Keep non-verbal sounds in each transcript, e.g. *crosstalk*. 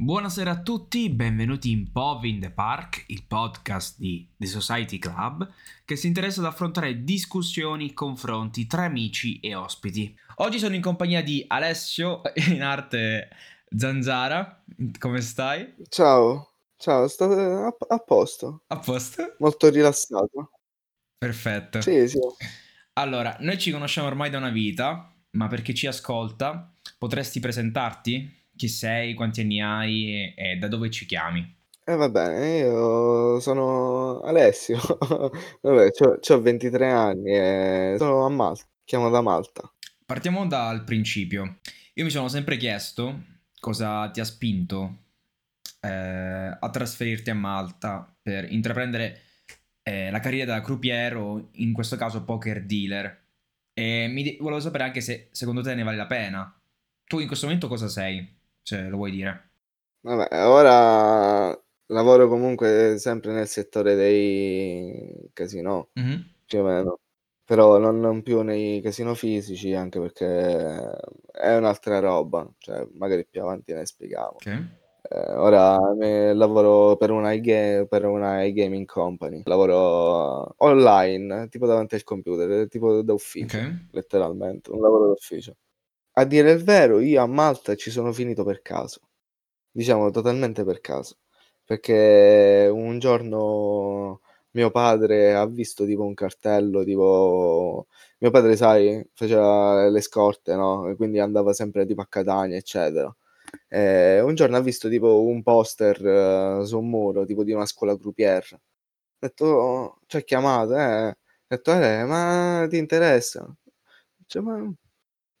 Buonasera a tutti, benvenuti in POV in the Park, il podcast di The Society Club che si interessa ad affrontare discussioni, confronti tra amici e ospiti. Oggi sono in compagnia di Alessio, in arte Zanzara, come stai? Ciao, ciao, sto a, a posto, A posto? molto rilassato. Perfetto. Sì, sì. Allora, noi ci conosciamo ormai da una vita, ma per chi ci ascolta, potresti presentarti? Chi sei, quanti anni hai e, e da dove ci chiami? E va bene, io sono Alessio, *laughs* vabbè, ho 23 anni e sono a Malta, chiamo da Malta. Partiamo dal principio. Io mi sono sempre chiesto cosa ti ha spinto eh, a trasferirti a Malta per intraprendere eh, la carriera da croupier o in questo caso poker dealer. E mi di- volevo sapere anche se secondo te ne vale la pena. Tu in questo momento cosa sei? Se lo vuoi dire. Vabbè, ora lavoro comunque sempre nel settore dei casino, Mhm. più o meno, però non, non più nei casino fisici, anche perché è un'altra roba, cioè magari più avanti ne spiegavo. Ok. Eh, ora lavoro per una, iga- per una gaming company, lavoro online, tipo davanti al computer, tipo da ufficio, Ok. letteralmente, un lavoro d'ufficio. A dire il vero, io a Malta ci sono finito per caso, diciamo totalmente per caso, perché un giorno mio padre ha visto tipo un cartello, tipo mio padre, sai, faceva le scorte, no? E quindi andava sempre tipo a Catania, eccetera. E un giorno ha visto tipo un poster eh, su un muro, tipo di una scuola croupier. Ha detto, "Oh, ci ha chiamato, eh. Ha detto, eh, ma ti interessa? Dice, ma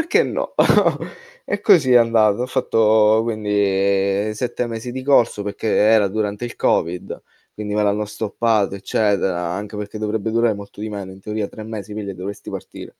perché no? *laughs* E così è andato. Ho fatto quindi sette mesi di corso perché era durante il Covid, quindi me l'hanno stoppato, eccetera, anche perché dovrebbe durare molto di meno. In teoria tre mesi, quindi dovresti partire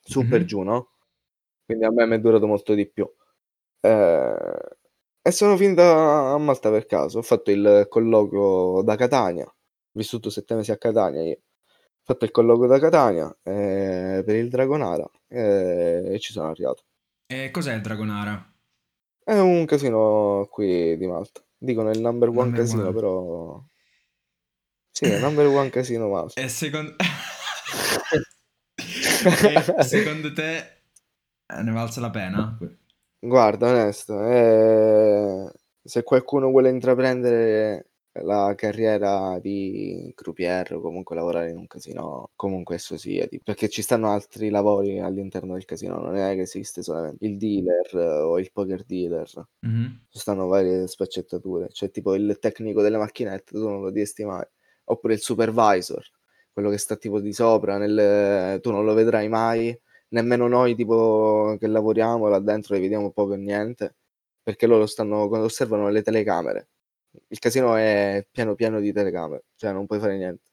su per Mhm. giù, no? Quindi a me mi è durato molto di più. Eh, e sono finito a Malta per caso. Ho fatto il colloquio da Catania. Ho vissuto sette mesi a Catania io. Fatto il colloquio da Catania eh, per il Dragonara eh, e ci sono arrivato. E cos'è il Dragonara? È un casino qui di Malta. Dicono il number one Number casino, one. però... Sì, è number one casino Malta. E secondo... *laughs* e *laughs* secondo te eh, ne valsa la pena? Guarda, onesto, eh, se qualcuno vuole intraprendere la carriera di croupier o comunque lavorare in un casino, comunque esso sia, tipo, perché ci stanno altri lavori all'interno del casino, non è che esiste solamente il dealer eh, o il poker dealer, Mhm. ci stanno varie sfaccettature, c'è tipo il tecnico delle macchinette, tu non lo diresti mai, oppure il supervisor, quello che sta tipo di sopra, nel, tu non lo vedrai mai, nemmeno noi tipo che lavoriamo là dentro le vediamo poco niente, perché loro stanno, quando osservano le telecamere, il casino è pieno pieno di telecamere, cioè non puoi fare niente,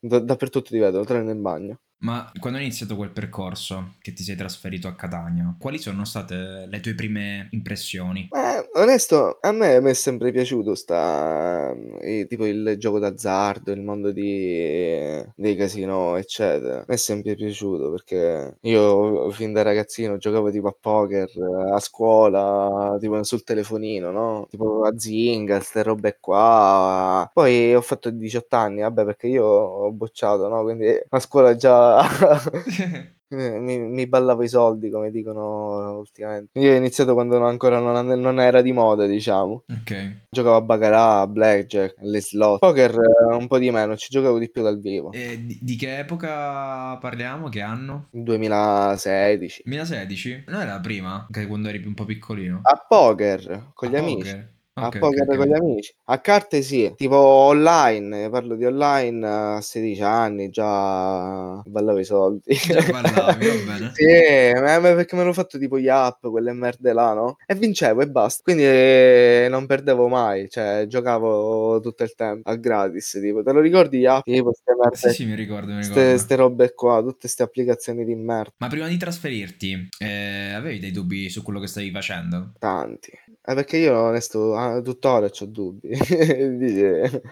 Da- dappertutto ti vedono, tranne in bagno. Ma quando hai iniziato quel percorso che ti sei trasferito a Catania, quali sono state le tue prime impressioni? Eh, onesto, a me mi è sempre piaciuto sta, eh, tipo il gioco d'azzardo, il mondo di, dei casino, eccetera. Mi è sempre piaciuto perché io fin da ragazzino giocavo tipo a poker eh, a scuola, tipo sul telefonino, no? Tipo a Zynga, ste robe qua. Poi ho fatto 18 anni, vabbè, perché io ho bocciato, no? Quindi a scuola già eh, *laughs* Mi, mi ballavo i soldi, come dicono ultimamente. Io ho iniziato quando non- ancora non, non era di moda, diciamo. ok. Giocavo a Baccarat, a Blackjack, alle slot. Poker eh, un po' di meno, ci giocavo di più dal vivo. E di, di che epoca parliamo? Che anno? 2016. 2016? Non era la prima? Anche quando eri un po' piccolino? A poker, con A gli amici. Poker? A Ok, ok, poker ok. con gli amici. A carte sì, tipo online, parlo di online a 16 anni, già ballavo i soldi. Già ballavi, va bene. *laughs* Sì, perché me l'ho fatto tipo gli app, quelle merde là, no? E vincevo e basta. Quindi eh, non perdevo mai, cioè giocavo tutto il tempo a gratis, tipo, te lo ricordi gli app? Tipo ste Sì, merde, sì, mi ricordo, mi ste, ricordo. ste robe qua, tutte ste applicazioni di merda, Ma prima di trasferirti, eh, avevi dei dubbi su quello che stavi facendo? tanti. Eh, perché io onesto, ah, tuttora ho dubbi. *laughs* Dice,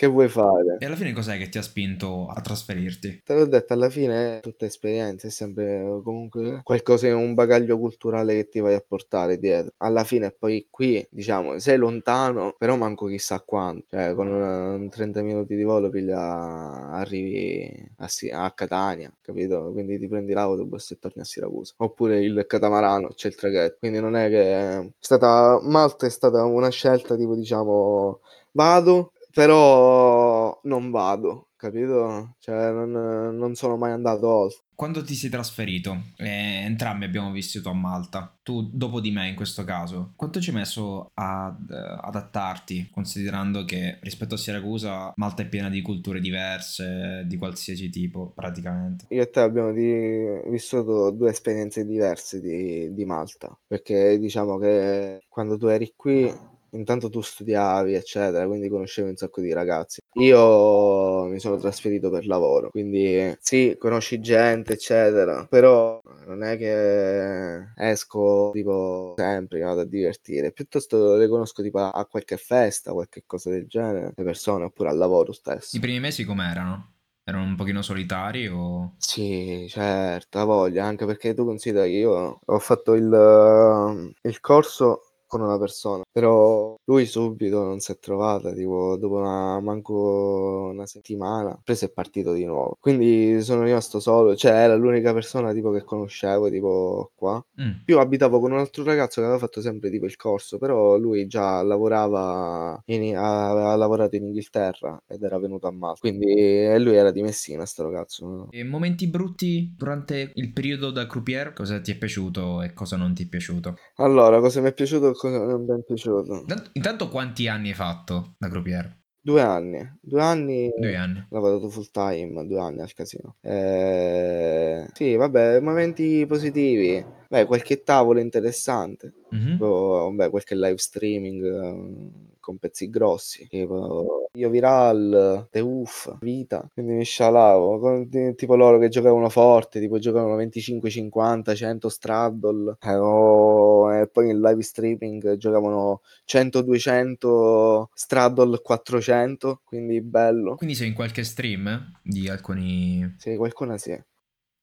Che vuoi fare? E alla fine cos'è che ti ha spinto a trasferirti? Te l'ho detto, alla fine è tutta esperienza, è sempre comunque qualcosa, un bagaglio culturale che ti vai a portare dietro. Alla fine poi qui, diciamo, sei lontano, però manco chissà quanto. Cioè, con una, 30 minuti di volo piglia, arrivi a, a, Catania, capito? Quindi ti prendi l'autobus e torni a Siracusa. Oppure il catamarano, c'è il traghetto. Quindi non è che... È stata... Malta è stata una scelta tipo, diciamo, vado però non vado, capito? Cioè, non, non sono mai andato oltre. Quando ti sei trasferito, eh, entrambi abbiamo vissuto a Malta, tu dopo di me in questo caso, quanto ci hai messo ad uh, adattarti, considerando che rispetto a Siracusa Malta è piena di culture diverse, di qualsiasi tipo praticamente? Io e te abbiamo di... vissuto due esperienze diverse di, di Malta, perché diciamo che quando tu eri qui intanto tu studiavi, eccetera, quindi conoscevi un sacco di ragazzi. Io mi sono trasferito per lavoro, quindi sì, conosci gente, eccetera, però non è che esco tipo sempre, vado a divertire, piuttosto le conosco tipo a qualche festa, qualche cosa del genere, le persone, oppure al lavoro stesso. I primi mesi com'erano? Erano un pochino solitari o... Sì, certo, ha voglia, anche perché tu consideri che io ho fatto il, il corso con una persona, però lui subito non si è trovata, tipo dopo una, manco una settimana, preso è partito di nuovo. Quindi sono rimasto solo, cioè era l'unica persona tipo che conoscevo, tipo qua. Mm. Più abitavo con un altro ragazzo che aveva fatto sempre tipo il corso, però lui già lavorava, in, aveva lavorato in Inghilterra ed era venuto a Malta. Quindi lui era di Messina, sto ragazzo. No? E momenti brutti durante il periodo da croupier? Cosa ti è piaciuto e cosa non ti è piaciuto? Allora, cosa mi è piaciuto cosa non è piaciuto. Intanto quanti anni hai fatto da croupier? Due anni, due anni, due anni. lavorato full time, due anni al casino. Eh, sì, vabbè, momenti positivi. Beh, qualche tavolo interessante. Mm-hmm. Tipo, vabbè, qualche live streaming con pezzi grossi, tipo io Viral, Teuf, Vita, quindi mi scialavo, con, tipo loro che giocavano forte, tipo giocavano 25, 50, 100 straddle, eh, oh, e poi in live streaming giocavano 100, 200 straddle 400, quindi bello. Quindi sei in qualche stream di alcuni... Sì, qualcuna sì.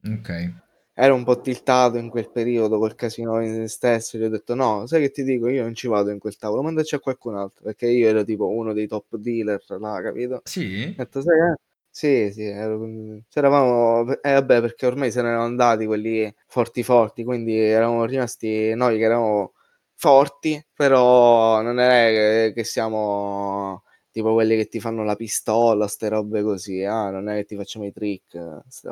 Ok ero un po' tiltato in quel periodo col casino in se stesso. Gli ho detto: No, sai che ti dico, io non ci vado in quel tavolo, mandaci a qualcun altro. Perché io ero tipo uno dei top dealer là, capito? Sì. Ho detto, sai, eh? Sì, sì, ero... eravamo, eh vabbè, perché ormai se ne erano andati quelli forti forti, quindi eravamo rimasti noi che eravamo forti, però non è che, che siamo tipo quelli che ti fanno la pistola, ste robe così, ah, non è che ti facciamo i trick.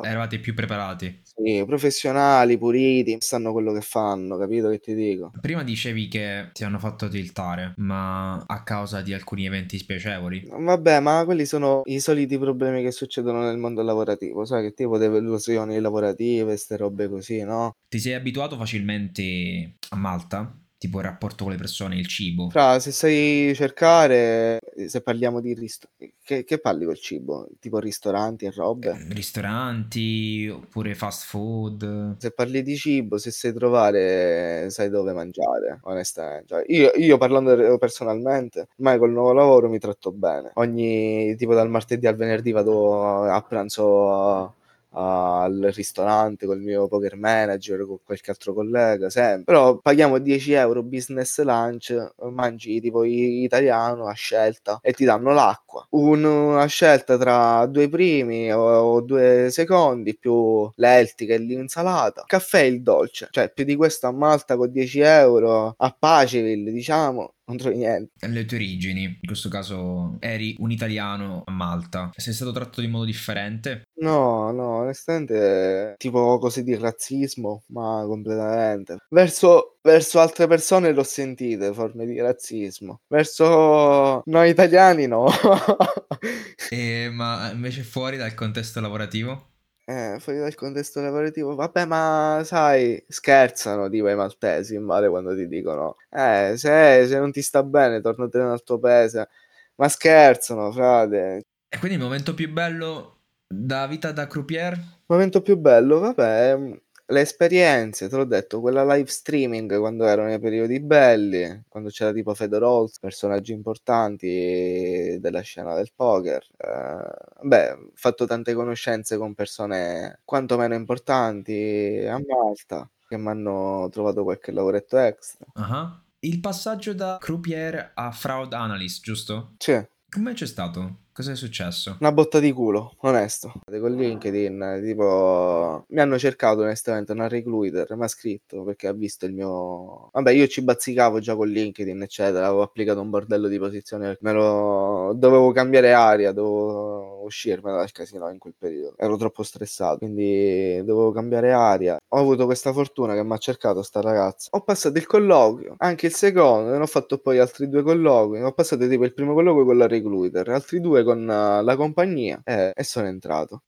Eravate più preparati. Sì, professionali, puliti, sanno quello che fanno, capito che ti dico? Prima dicevi che ti hanno fatto tiltare, ma a causa di alcuni eventi spiacevoli? Vabbè, ma quelli sono i soliti problemi che succedono nel mondo lavorativo, sai che tipo delle illusioni lavorative, ste robe così, no? Ti sei abituato facilmente a Malta? tipo il rapporto con le persone, il cibo. Fra, se sai cercare, se parliamo di ristoranti, che, che, parli col cibo? Tipo ristoranti e robe? Eh, ristoranti oppure fast food. Se parli di cibo, se sai trovare, sai dove mangiare, onestamente. Cioè, io, io parlando personalmente, ormai col nuovo lavoro mi tratto bene. Ogni, tipo dal martedì al venerdì vado a pranzo al ristorante col mio poker manager, con qualche altro collega, sempre. Però paghiamo 10 euro business lunch, mangi tipo italiano a scelta e ti danno l'acqua. una scelta tra due primi o, o due secondi più l'eltica e l'insalata. Caffè e il dolce. Cioè, più di questo a Malta con 10 euro a Paceville, diciamo, non trovi niente. Le tue origini, in questo caso eri un italiano a Malta, sei stato trattato in modo differente? No, no, onestamente, tipo cose di razzismo, ma completamente. Verso, verso altre persone l'ho sentite forme di razzismo, verso noi italiani no. *laughs* e, ma invece fuori dal contesto lavorativo? Eh, fuori dal contesto lavorativo, vabbè, ma sai, scherzano tipo i maltesi in mare quando ti dicono, eh, se, se non ti sta bene, tornatene nel tuo paese. Ma scherzano, frate. E quindi il momento più bello da vita da croupier? Il momento più bello, vabbè, le esperienze, te l'ho detto, quella live streaming quando erano nei periodi belli, quando c'era tipo Fedor personaggi importanti della scena del poker. Eh, beh, ho fatto tante conoscenze con persone quanto meno importanti a Malta che mi hanno trovato qualche lavoretto extra. Uh-huh. Il passaggio da croupier a fraud analyst, giusto? Sì. Come c'è stato? Cosa è successo? Una botta di culo, onesto. Con LinkedIn, tipo, mi hanno cercato onestamente una recruiter, mi ha scritto perché ha visto il mio... Vabbè, io ci bazzicavo già con LinkedIn, eccetera, avevo applicato un bordello di posizione, me lo... dovevo cambiare aria, dovevo uscirmene dal casino in quel periodo. Ero troppo stressato, quindi dovevo cambiare aria. Ho avuto questa fortuna che mi ha cercato sta ragazza. Ho passato il colloquio, anche il secondo, ne ho fatto poi altri due colloqui. Ho passato tipo il primo colloquio con la recruiter, altri due con uh, la compagnia e, e sono entrato.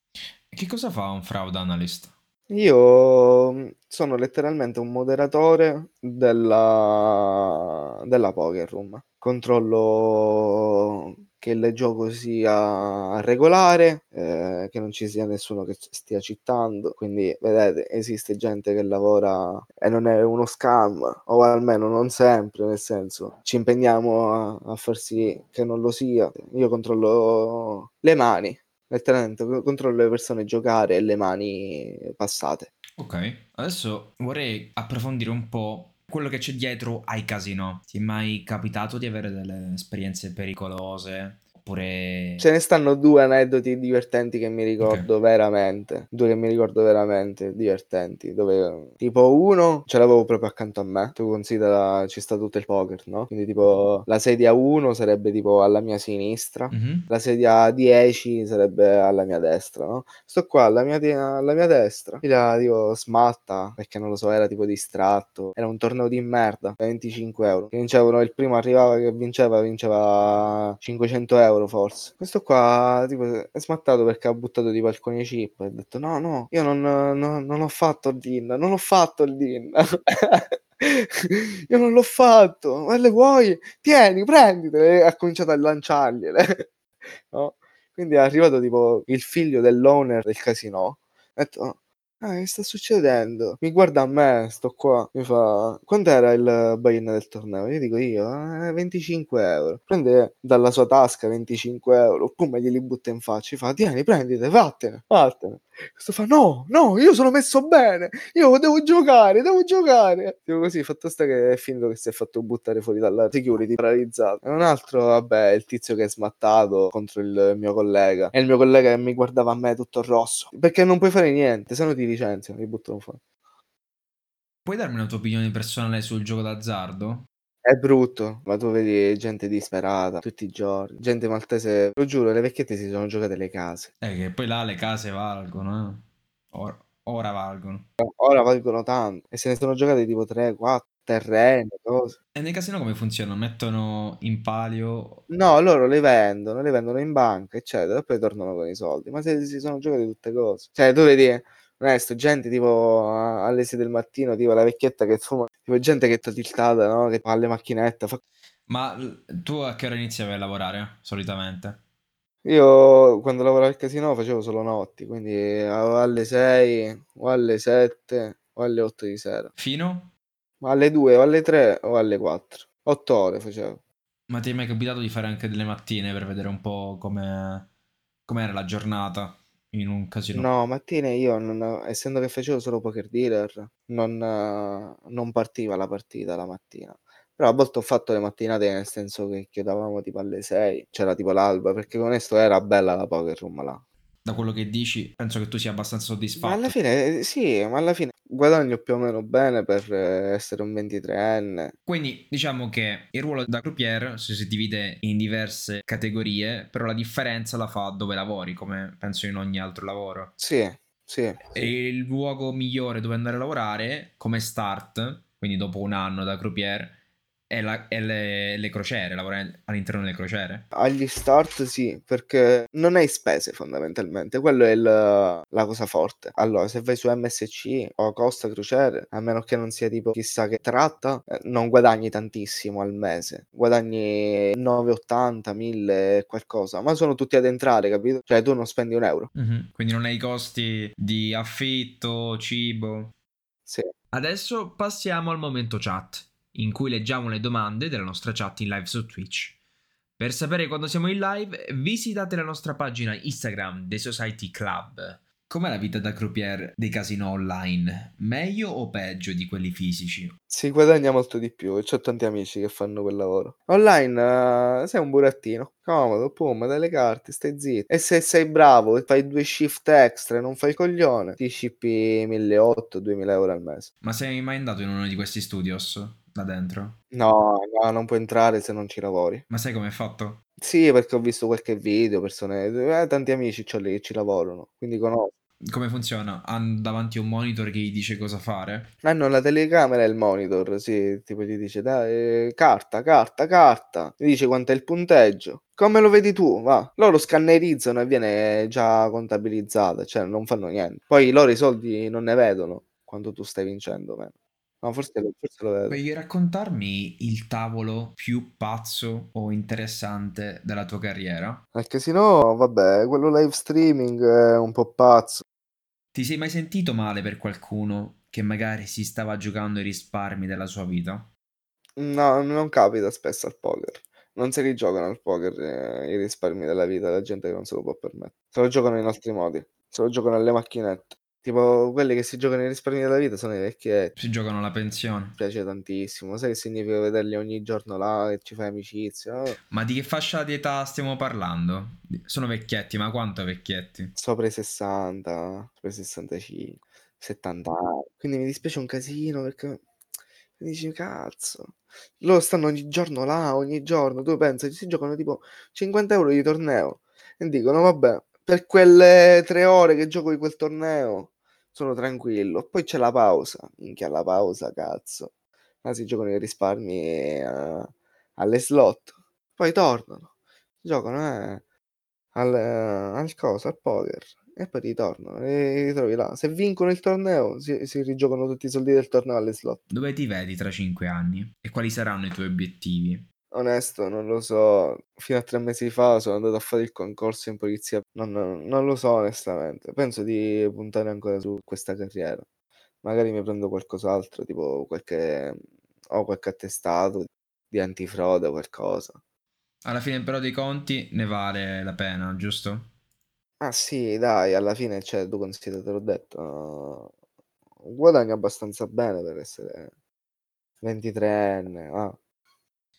Che cosa fa un fraud analyst? Io mm, sono letteralmente un moderatore della, della poker room. Controllo che il gioco sia regolare, eh, che non ci sia nessuno che stia cittando. Quindi, vedete, esiste gente che lavora e non è uno scam, o almeno non sempre, nel senso, ci impegniamo a, a far sì che non lo sia. Io controllo le mani, letteralmente controllo le persone giocare e le mani passate. Ok, adesso vorrei approfondire un po' quello che c'è dietro ai casino. Ti è mai capitato di avere delle esperienze pericolose? Oppure... Ce ne stanno due aneddoti divertenti che mi ricordo okay. veramente. Due che mi ricordo veramente divertenti. Dove tipo uno ce l'avevo proprio accanto a me. Tu considera ci sta tutto il poker, no? Quindi tipo la sedia 1 sarebbe tipo alla mia sinistra, mm-hmm. la sedia 10 sarebbe alla mia destra, no? Sto qua alla mia, alla mia destra. Era tipo smatta perché non lo so, era tipo distratto. Era un torneo di merda, 25 euro. Che vincevano il primo arrivava che vinceva, vinceva 500 euro euro forse. Questo qua tipo, è smattato perché ha buttato tipo alcuni chip e ha detto no no, io non, non, non ho fatto il DIN, non ho fatto il DIN. *laughs* io non l'ho fatto, ma le vuoi? Tieni, prenditele. E ha cominciato a lanciargliele. *laughs* no? Quindi è arrivato tipo il figlio dell'owner del casino. Ha detto, Ah, che sta succedendo? Mi guarda a me, sto qua, mi fa, quant'era il buy-in del torneo? Io dico io, eh, 25 euro. Prende dalla sua tasca 25 euro, pum, glieli butta in faccia, fa, tieni, prendite, vattene, vattene. Questo fa, no, no, io sono messo bene, io devo giocare, devo giocare. Dico così, fatto sta che è finito che si è fatto buttare fuori dalla security, paralizzato. E un altro, vabbè, il tizio che è smattato contro il mio collega. E il mio collega che mi guardava a me tutto rosso. Perché non puoi fare niente, se no ti licenziano, ti buttano fuori. Puoi darmi una tua opinione personale sul gioco d'azzardo? È brutto, ma tu vedi gente disperata tutti i giorni, gente maltese, lo giuro, le vecchiette si sono giocate le case. Eh, che poi là le case valgono, eh. Ora, ora valgono. Ora valgono tanto. E se ne sono giocate tipo 3, 4 terreni, cose. E nei casino come funziona? Mettono in palio? No, loro le vendono, le vendono in banca, eccetera, e poi tornano con i soldi. Ma se si sono giocate tutte cose. Cioè, tu vedi, onesto, gente tipo alle 6 del mattino, tipo la vecchietta che fuma Tipo gente che è tiltata, no? Che fa le macchinette. Fa... Ma tu a che ora iniziavi a lavorare, solitamente? Io quando lavoravo al casino facevo solo notti, quindi alle 6 o alle 7 o alle 8 di sera. Fino? Alle 2 o alle 3 o alle 4. 8 ore facevo. Ma ti è mai capitato di fare anche delle mattine per vedere un po' come era la giornata? In un casino. No, mattine io, non, essendo che facevo solo poker dealer, non, non partiva la partita la mattina. Però a volte ho fatto le mattinate nel senso che chiudavamo tipo alle 6, c'era tipo l'alba, perché con questo era bella la poker room là da quello che dici, penso che tu sia abbastanza soddisfatto. Ma alla fine, sì, ma alla fine guadagno più o meno bene per essere un 23enne. Quindi diciamo che il ruolo da croupier si divide in diverse categorie, però la differenza la fa dove lavori, come penso in ogni altro lavoro. Sì, sì. E il luogo migliore dove andare a lavorare come start, quindi dopo un anno da croupier, e, la, e le, le, crociere, lavorare all'interno delle crociere? Agli start sì, perché non hai spese fondamentalmente, quello è il, la cosa forte. Allora, se vai su MSC o Costa Crociere, a meno che non sia tipo chissà che tratta, eh, non guadagni tantissimo al mese, guadagni 9,80, 1000 qualcosa, ma sono tutti ad entrare, capito? Cioè tu non spendi un euro. Mm-hmm. Quindi non hai i costi di affitto, cibo. Sì. Adesso passiamo al momento chat, in cui leggiamo le domande della nostra chat in live su Twitch. Per sapere quando siamo in live, visitate la nostra pagina Instagram The Society Club. Com'è la vita da croupier dei casino online? Meglio o peggio di quelli fisici? Si guadagna molto di più, ho tanti amici che fanno quel lavoro. Online uh, sei un burattino, comodo, pum, dai le carte, stai zitto. E se sei bravo e fai due shift extra e non fai il coglione, ti shippi 1800-2000 euro al mese. Ma sei mai andato in uno di questi studios da dentro? No, no, non puoi entrare se non ci lavori. Ma sai come è fatto? Sì, perché ho visto qualche video, persone, eh, tanti amici c'ho lì che ci lavorano, quindi conosco. Come funziona? Hanno davanti un monitor che gli dice cosa fare? Hanno la telecamera e il monitor, sì, tipo gli dice dai, carta, carta, carta, gli dice quanto è il punteggio. Come lo vedi tu? Va. Loro scannerizzano e viene già contabilizzata, cioè non fanno niente. Poi loro i soldi non ne vedono quando tu stai vincendo, meno. No, forse lo, forse lo vedo. Puoi raccontarmi il tavolo più pazzo o interessante della tua carriera? Perché se no, vabbè, quello live streaming è un po' pazzo. Ti sei mai sentito male per qualcuno che magari si stava giocando i risparmi della sua vita? No, non capita spesso al poker. Non se li giocano al poker eh, i risparmi della vita, la gente che non se lo può permettere. Se lo giocano in altri modi. Se lo giocano alle macchinette. Tipo, quelli che si giocano i risparmi della vita sono i vecchietti. Si giocano la pensione. Mi piace tantissimo. Sai che significa vederli ogni giorno là e ci fai amicizia? Oh. Ma di che fascia di età stiamo parlando? Sono vecchietti, ma quanto vecchietti? Sopra i 60, sopra i 65, 70 anni. Quindi mi dispiace un casino perché mi dici cazzo. Loro stanno ogni giorno là, ogni giorno. Tu pensi, si giocano tipo 50 euro di torneo. E dicono, vabbè, per quelle tre ore che gioco di quel torneo sono tranquillo. Poi c'è la pausa. Minchia, la pausa, cazzo. Ma si giocano i risparmi uh, alle slot. Poi tornano. Giocano eh, al, uh, al cosa, al poker. E poi ritornano e ritrovi là. Se vincono il torneo, si, si rigiocano tutti i soldi del torneo alle slot. Dove ti vedi tra cinque anni? E quali saranno i tuoi obiettivi? Onesto, non lo so. Fino a tre mesi fa sono andato a fare il concorso in polizia. Non, non, lo so, onestamente. Penso di puntare ancora su questa carriera. Magari mi prendo qualcos'altro, tipo qualche. o qualche attestato di antifrode o qualcosa. Alla fine, però, dei conti ne vale la pena, giusto? Ah, sì, dai, alla fine, cioè, tu considera, te l'ho detto. Guadagno abbastanza bene per essere 23enne. Ah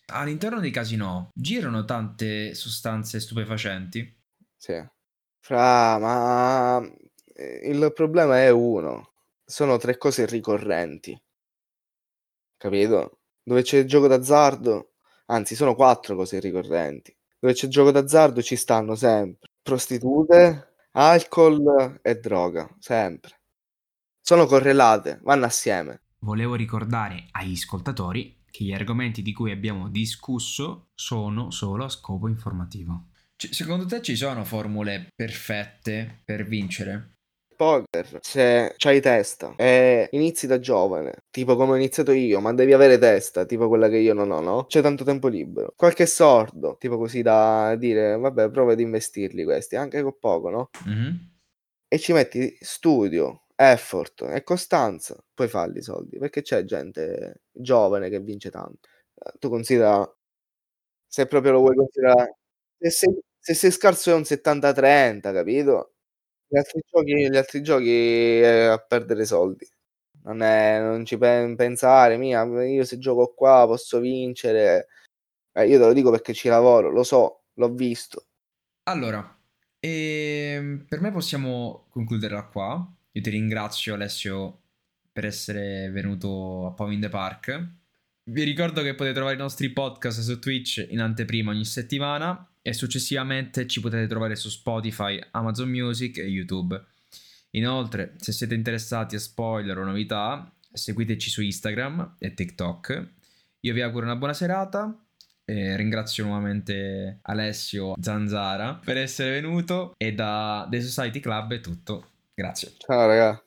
all'interno dei casinò girano tante sostanze stupefacenti? Sì. Fra, ma il problema è uno. Sono tre cose ricorrenti. Capito? Dove c'è il gioco d'azzardo, anzi, sono quattro cose ricorrenti. Dove c'è il gioco d'azzardo ci stanno sempre prostitute, alcol e droga, sempre. Sono correlate, vanno assieme. Volevo ricordare agli ascoltatori che gli argomenti di cui abbiamo discusso sono solo a scopo informativo. C- secondo te ci sono formule perfette per vincere? Poker, se c'hai testa e inizi da giovane, tipo come ho iniziato io, ma devi avere testa, tipo quella che io non ho, no? C'è tanto tempo libero. Qualche sordo, tipo così da dire, vabbè, prova ad investirli questi, anche con poco, no? Mm-hmm. E ci metti studio, effort e costanza, puoi farli i soldi, perché c'è gente giovane che vince tanto. Eh, tu considera, se proprio lo vuoi considerare, se sei, se sei scarso è un 70-30, capito? Gli altri giochi, gli altri giochi è a perdere soldi. Non, è, non ci pen- pensare, mia, io se gioco qua posso vincere. Eh, io te lo dico perché ci lavoro, lo so, l'ho visto. Allora, ehm, per me possiamo concluderla qua. Io ti ringrazio Alessio per essere venuto a Pau in the Park. Vi ricordo che potete trovare i nostri podcast su Twitch in anteprima ogni settimana e successivamente ci potete trovare su Spotify, Amazon Music e YouTube. Inoltre, se siete interessati a spoiler o novità, seguiteci su Instagram e TikTok. Io vi auguro una buona serata e ringrazio nuovamente Alessio Zanzara per essere venuto e da The Society Club è tutto. Grazie. Ciao raga.